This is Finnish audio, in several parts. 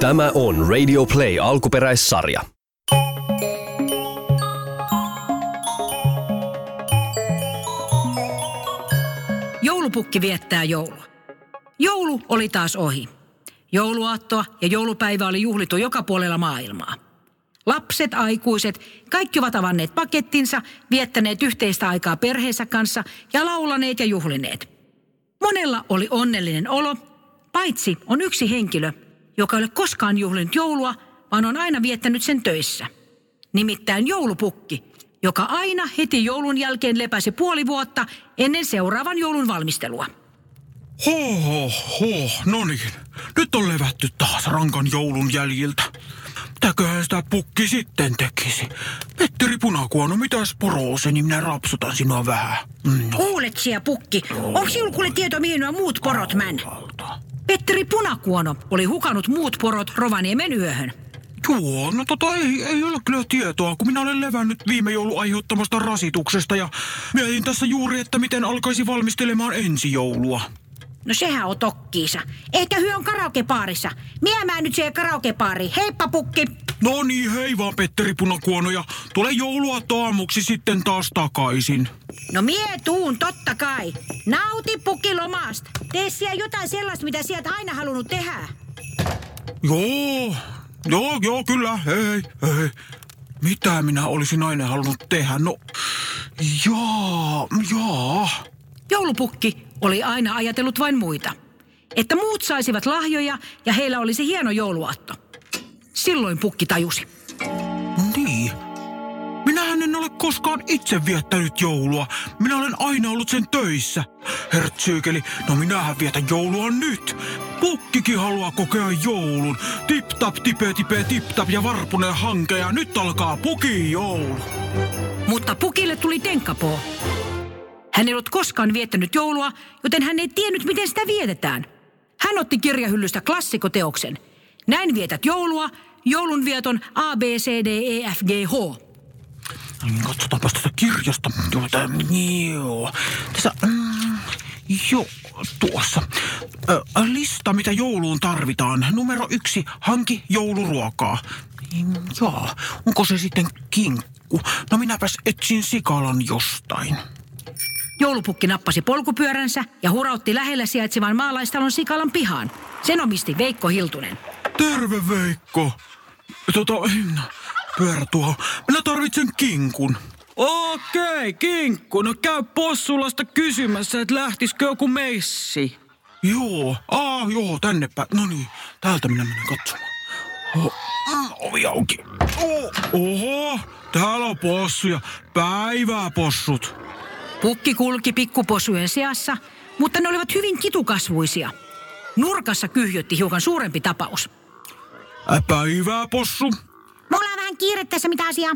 Tämä on Radio Play alkuperäissarja. Joulupukki viettää joulua. Joulu oli taas ohi. Jouluaattoa ja joulupäivä oli juhlittu joka puolella maailmaa. Lapset, aikuiset, kaikki ovat avanneet pakettinsa, viettäneet yhteistä aikaa perheensä kanssa ja laulaneet ja juhlineet. Monella oli onnellinen olo, paitsi on yksi henkilö, joka ei ole koskaan juhlinut joulua, vaan on aina viettänyt sen töissä. Nimittäin joulupukki, joka aina heti joulun jälkeen lepäsi puoli vuotta ennen seuraavan joulun valmistelua. Hoho, ho, no niin. Nyt on levätty taas rankan joulun jäljiltä. Mitäköhän sitä pukki sitten tekisi? Petteri Punakuono, mitäs niin minä rapsutan sinua vähän. Mm, Kuulet siellä pukki, onko sinulla kuule tieto mihin nuo muut porot män? Petteri Punakuono oli hukannut muut porot Rovaniemen yöhön. Joo, no tota ei, ei ole kyllä tietoa, kun minä olen levännyt viime joulu aiheuttamasta rasituksesta ja mietin tässä juuri, että miten alkaisi valmistelemaan ensi joulua. No sehän on tokkiisa. Ehkä hyö on karaokepaarissa. Mie mä nyt siihen karaokepaariin. Heippa pukki. No niin, hei vaan Petteri Punakuono ja tule joulua aamuksi sitten taas takaisin. No mie tuun, totta kai. Nauti pukki lomasta. Tee siellä jotain sellaista, mitä sieltä aina halunnut tehdä. Joo, joo, joo, kyllä, hei, hei. Mitä minä olisin aina halunnut tehdä? No, jaa, jaa. Joulupukki oli aina ajatellut vain muita. Että muut saisivat lahjoja ja heillä olisi hieno jouluaatto. Silloin pukki tajusi. Ole koskaan itse viettänyt joulua. Minä olen aina ollut sen töissä. Hertsyykeli, no minähän vietän joulua nyt. Pukkikin haluaa kokea joulun. Tip tap tipe tipe tip tap ja varpunen hanke ja nyt alkaa pukin joulu. Mutta pukille tuli tenkkapoo. Hän ei ollut koskaan viettänyt joulua, joten hän ei tiennyt, miten sitä vietetään. Hän otti kirjahyllystä klassikoteoksen. Näin vietät joulua, joulunvieton A, B, C, D, E, F, G, H. Katsotaanpas tästä kirjasta. Joo, tää, joo. Tässä, mm, joo, tuossa. Ö, lista, mitä jouluun tarvitaan. Numero yksi, hanki jouluruokaa. Niin, joo, onko se sitten kinkku? No minäpäs etsin sikalan jostain. Joulupukki nappasi polkupyöränsä ja hurautti lähellä sijaitsevan maalaistalon Sikalan pihaan. Sen omisti Veikko Hiltunen. Terve Veikko. Tota, pyörä tuohon. Minä tarvitsen kinkun. Okei, kinkku. No käy possulasta kysymässä, että lähtisikö joku meissi. Joo, aa joo, tännepä. No niin, täältä minä menen katsomaan. Oh, mm, ovi auki. Oh, oho, täällä on possuja. Päivää possut. Pukki kulki pikkuposujen seassa, mutta ne olivat hyvin kitukasvuisia. Nurkassa kyhjötti hiukan suurempi tapaus. Päivää possu. Vähän kiire tässä, mitä asiaa?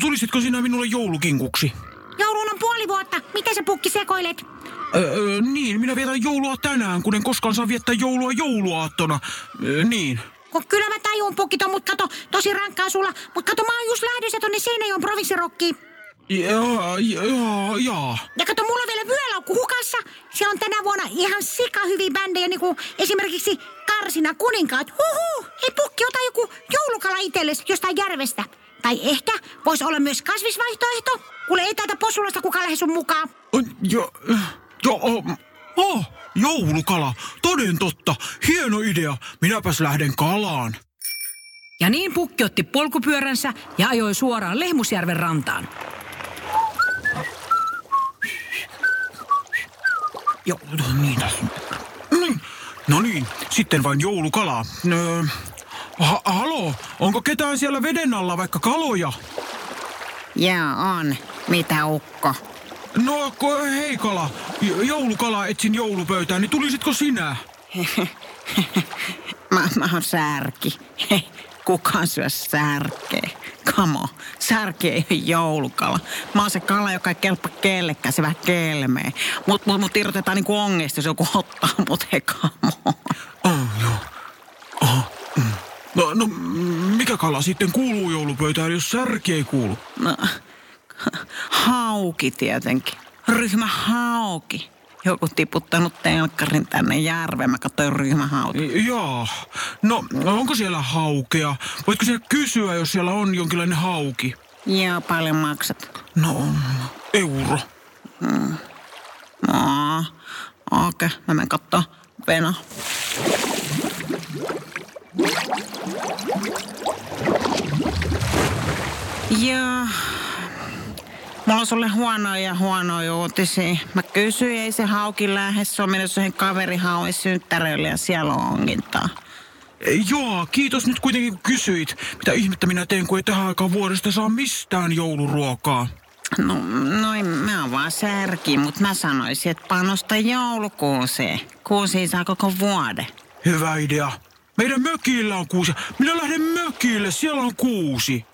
Tulisitko sinä minulle joulukinkuksi? Joulun on puoli vuotta. Miten sä pukki sekoilet? Öö, niin, minä vietän joulua tänään, kun en koskaan saa viettää joulua jouluaattona. Öö, niin. Kyllä mä tajun pukito, mutta kato, tosi rankkaa sulla. Mutta kato, mä oon just lähdössä tonne Seinäjoen provinssirokkiin. Jaa, jaa, jaa. Ja kato, mulla on vielä vyölaukku hukassa. Se on tänä vuonna ihan sika hyviä bändejä, niin kuin esimerkiksi Karsina Kuninkaat. Huhu, hei pukki, ota joku joulukala itsellesi jostain järvestä. Tai ehkä voisi olla myös kasvisvaihtoehto. Kuule, ei täältä posulasta kukaan lähde sun mukaan. Oi, Jo, jo, oh, oh, joulukala. Toden totta. Hieno idea. Minäpäs lähden kalaan. Ja niin pukki otti polkupyöränsä ja ajoi suoraan Lehmusjärven rantaan. Joo, niin tässä. No niin, sitten vain joulukalaa. Öö, ha- halo, onko ketään siellä veden alla vaikka kaloja? Joo, on. Mitä ukko? No, ko- hei kala, joulukala etsin joulupöytään, niin tulisitko sinä? Mä, mä oon särki. Kukaan syö särkeä? Kamo, särki ei ole joulukala. Mä oon se kala, joka ei kelpaa kellekään, se vähän kelmee. Mut, mut, mut irrotetaan niinku ongesta, jos joku ottaa mut hei kamo. Oh, joo. Aha, mm. No, no, mikä kala sitten kuuluu joulupöytään, jos särki ei kuulu? No, hauki tietenkin. Ryhmä hauki. Joku tiputtanut telkkarin tänne järveen. Mä katsoin ryhmähauta. Joo. No, onko siellä haukea? Voitko siellä kysyä, jos siellä on jonkinlainen hauki? Joo, paljon maksat. No, euro. No, okei, okay, mä menen kattoo. Veno. Joo. Mulla on sulle huonoja ja huonoja uutisia. Mä kysyin, ei se hauki lähde. Se on mennyt siihen kaverihauin synttäröille ja siellä on ongintaa. Joo, kiitos nyt kuitenkin kun kysyit. Mitä ihmettä minä teen, kun ei tähän aikaan vuodesta saa mistään jouluruokaa. No, noin mä oon vaan särki, mutta mä sanoisin, että panosta joulukuuseen. Kuusiin saa koko vuoden. Hyvä idea. Meidän mökillä on kuusi. Minä lähden mökille, siellä on kuusi.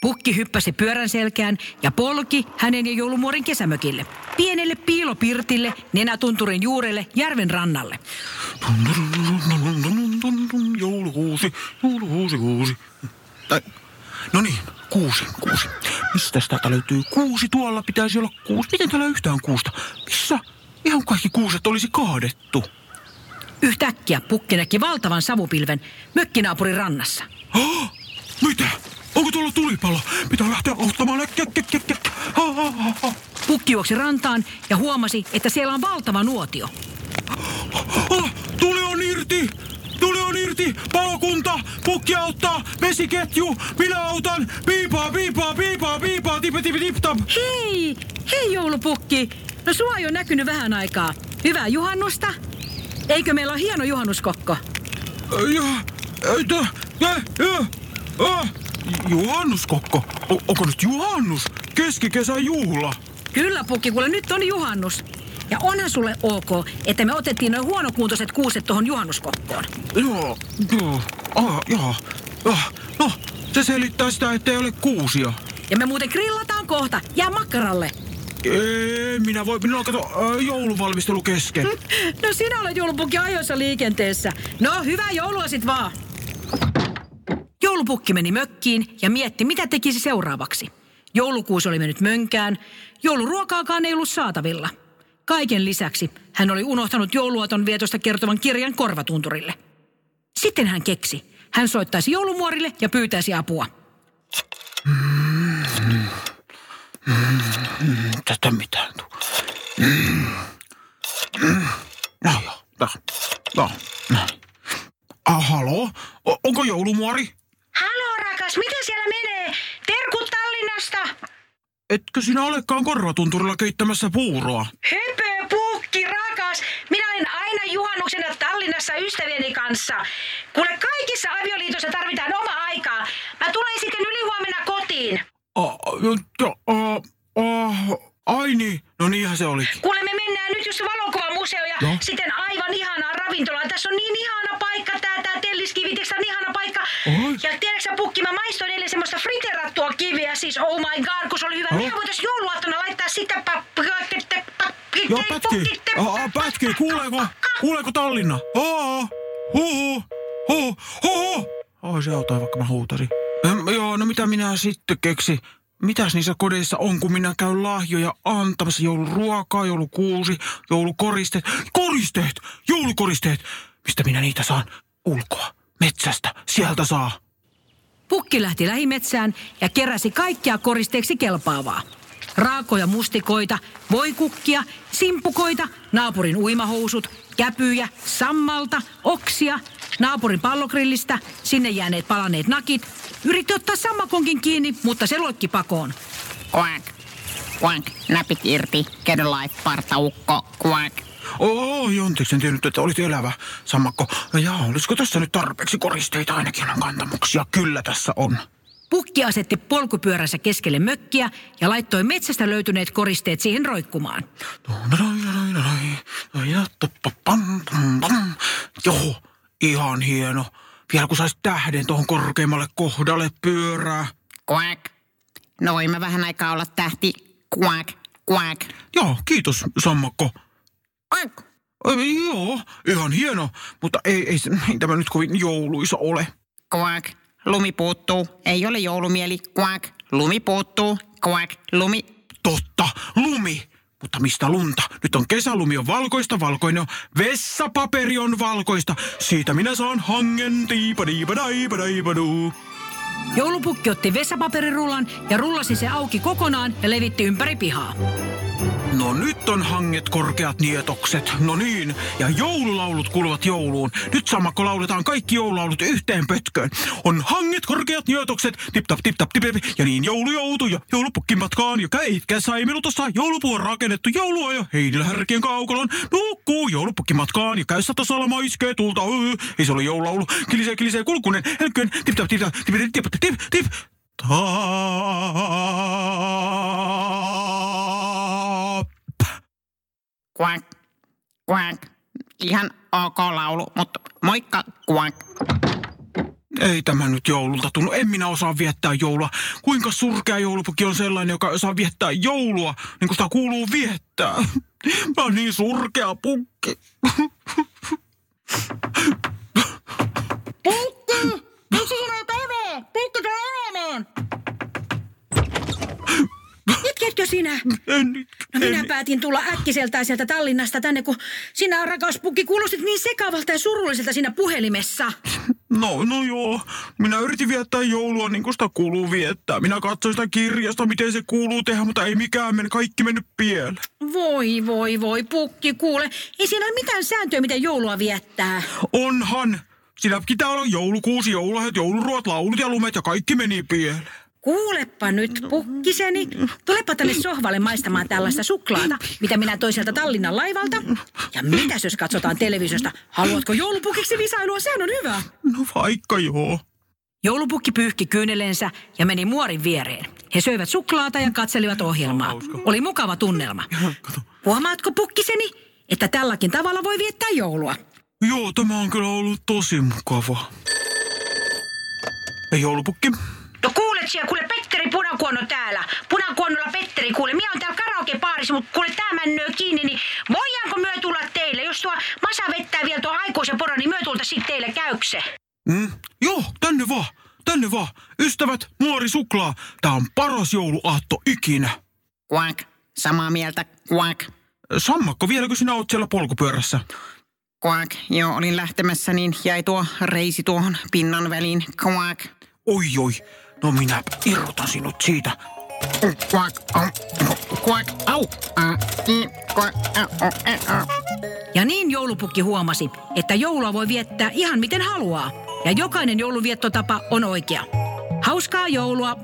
Pukki hyppäsi pyörän selkään ja polki hänen ja joulumuorin kesämökille. Pienelle piilopirtille, nenätunturin juurelle, järven rannalle. Joulukuusi, joulukuusi, kuusi. Tai, no niin, kuusi, kuusi. Mistä täältä löytyy kuusi? Tuolla pitäisi olla kuusi. Miten täällä yhtään kuusta? Missä? Ihan kaikki kuuset olisi kaadettu. Yhtäkkiä Pukki näki valtavan savupilven mökkinaapurin rannassa. Oh, mitä? Onko tuolla tulipalo? Pitää lähteä auttamaan. Ha, ha, ha, ha. Pukki juoksi rantaan ja huomasi, että siellä on valtava nuotio. Ah, tuli on irti! Tuli on irti! Palokunta! Pukki auttaa! Vesiketju! Minä autan! Piipaa, piipaa, piipaa, piipaa! Tipi, tipi, tip, tap! Hei! Hei joulupukki! No sua ei ole näkynyt vähän aikaa. Hyvää juhannusta! Eikö meillä ole hieno juhannuskokko? Että, ja, ja, ah, juhannuskokko. O, onko nyt juhannus? Keskikesän juhla. Kyllä pukki, kuule nyt on juhannus. Ja onhan sulle ok, että me otettiin noin huonokuntoiset kuuset tuohon juhannuskokkoon. Joo, joo, ah, joo. Ah, no, se selittää sitä, ettei ole kuusia. Ja me muuten grillataan kohta. Jää makkaralle. Ei, minä voi, minulla on kato äh, jouluvalmistelu kesken. No sinä olet joulupukki ajoissa liikenteessä. No hyvää joulua sit vaan. Joulupukki meni mökkiin ja mietti, mitä tekisi seuraavaksi. Joulukuusi oli mennyt mönkään. Jouluruokaakaan ei ollut saatavilla. Kaiken lisäksi hän oli unohtanut jouluaton vietosta kertovan kirjan korvatunturille. Sitten hän keksi. Hän soittaisi joulumuorille ja pyytäisi apua. Tästä mitään. No joo, no, no. Ah? O- onko joulumuori? Halo rakas, miten siellä menee? Terkut Tallinnasta. Etkö sinä olekaan korvatunturilla keittämässä puuroa? Höpö, pukki, rakas. Minä olen aina juhannuksena Tallinnassa ystävieni kanssa. Kuule, kaikissa avioliitoissa tarvitaan oma aikaa. Mä tulen sitten ylihuomenna kotiin. Ai niin, no niinhän se oli. Kuule, me mennään nyt just valokuvamuseo ja Joo. sitten aivan ihanaa ravintolaa. Tässä on niin ihana paikka, tää, tää Telliskivi, tää on ihana paikka. Oi. Ja tiedätkö sä, Pukki, mä maistoin eilen semmoista friterattua kiviä, siis oh my god, kun se oli hyvä. Oh. Mehän voitais jouluaattona laittaa sitä Joo, pätkii. Ah, pätkii. Kuuleeko? Kuuleeko Tallinna? Oo. Huhu. Huhu. Huhu. Oi, se auttaa, vaikka mä huutasin. Ähm, joo, no mitä minä sitten keksi? Mitäs niissä kodeissa on, kun minä käyn lahjoja antamassa? Jouluruokaa, joulukuusi, joulukoristeet. Koristeet! Joulukoristeet! Mistä minä niitä saan? Ulkoa. Metsästä. Sieltä saa. Pukki lähti lähimetsään ja keräsi kaikkia koristeeksi kelpaavaa. Raakoja mustikoita, voikukkia, simpukoita, naapurin uimahousut, käpyjä, sammalta, oksia, naapurin pallokrillistä, sinne jääneet palaneet nakit. Yritti ottaa sammakonkin kiinni, mutta se loikki pakoon. Quack. Quack. Näpit irti. Life, partaukko. Quack. Oi, anteeksi, en tiennyt, että olit elävä, Sammakko. No jaa, olisiko tässä nyt tarpeeksi koristeita ainakin on kantamuksia? Kyllä tässä on. Pukki asetti polkupyöränsä keskelle mökkiä ja laittoi metsästä löytyneet koristeet siihen roikkumaan. Joo, ihan hieno. Vielä kun sais tähden tuohon korkeammalle kohdalle pyörää. Quack. No voin mä vähän aikaa olla tähti. Quack. Quack. Joo, kiitos, Sammakko. Ö, joo, ihan hieno, mutta ei, ei, se- ei tämä nyt kovin jouluisa ole. Quack. Lumi puuttuu. Ei ole joulumieli. Quack. Lumi puuttuu. Quack. Lumi. Totta, lumi. Mutta mistä lunta? Nyt on kesälumi on valkoista, valkoinen on vessapaperi on valkoista. Siitä minä saan hangen. Joulupukki otti vessapaperirullan ja rullasi se auki kokonaan ja levitti ympäri pihaa. No nyt on hanget korkeat nietokset. No niin, ja joululaulut kuuluvat jouluun. Nyt sammakko lauletaan kaikki joululaulut yhteen pötköön. On hanget korkeat nietokset, tip tap tip tap tip. Ja niin joulu joutui ja joulupukki matkaan. Ja käitkä sai minut ostaa joulupuu on rakennetty joulua ja heidillä härkien kaukalon. Nukkuu joulupukki matkaan ja käyssä tasalla maiskee tulta. Öö. Ei se ole joululaulu. Kilisee kilisee kulkunen. Helkkyön tip tap tip tap tip tip tip tip tip. Quack, quack. Ihan ok laulu, mutta moikka, quack. Ei tämä nyt joululta tunnu. En minä osaa viettää joulua. Kuinka surkea joulupukki on sellainen, joka osaa viettää joulua, niin kuin sitä kuuluu viettää. Mä oon niin surkea pukki. Pukki! Miksi sinä eve? Pukki tule elämään! Itketkö sinä? En. No minä en. päätin tulla äkkiseltään sieltä Tallinnasta tänne, kun sinä, rakas pukki, kuulostit niin sekavalta ja surulliselta siinä puhelimessa. No, no joo. Minä yritin viettää joulua niin kuin sitä kuuluu viettää. Minä katsoin sitä kirjasta, miten se kuuluu tehdä, mutta ei mikään mene. Kaikki mennyt pieleen. Voi, voi, voi, pukki, kuule. Ei siinä ole mitään sääntöä, miten joulua viettää. Onhan. Siinä pitää olla joulukuusi, joululahjat, jouluruot, laulut ja lumet ja kaikki meni pieleen. Kuulepa nyt, pukkiseni. Tulepa tänne sohvalle maistamaan tällaista suklaata, mitä minä toin sieltä Tallinnan laivalta. Ja mitäs jos katsotaan televisiosta? Haluatko joulupukiksi visailua? Sehän on hyvä. No vaikka joo. Joulupukki pyyhki kyynelensä ja meni muorin viereen. He söivät suklaata ja katselivat ohjelmaa. Oli mukava tunnelma. Huomaatko pukkiseni, että tälläkin tavalla voi viettää joulua? Joo, tämä on kyllä ollut tosi mukava. Ei joulupukki. Siellä, kuule Petteri Punakuonno täällä. Punakuonnolla Petteri, kuule, minä on täällä karaokepaarissa, mutta kuule tää männöö kiinni, niin voidaanko myö tulla teille? Jos tuo Masa vettää vielä tuo aikuisen poro, niin myö tulta sitten teille käykse. Mm? Joo, tänne vaan. Tänne vaan. Ystävät, muori suklaa. Tää on paras jouluaatto ikinä. Quack. Samaa mieltä, quack. Sammakko, vieläkö sinä oot siellä polkupyörässä? Quack. Joo, olin lähtemässä, niin jäi tuo reisi tuohon pinnan väliin. Quack. Oi, oi. No minä irrotan sinut siitä. Ja niin joulupukki huomasi, että joulua voi viettää ihan miten haluaa. Ja jokainen jouluviettotapa on oikea. Hauskaa joulua!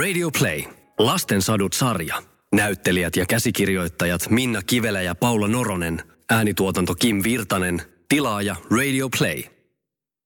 Radio Play. Lasten sadut sarja. Näyttelijät ja käsikirjoittajat Minna Kivelä ja Paula Noronen. Äänituotanto Kim Virtanen. Tilaaja Radio Play.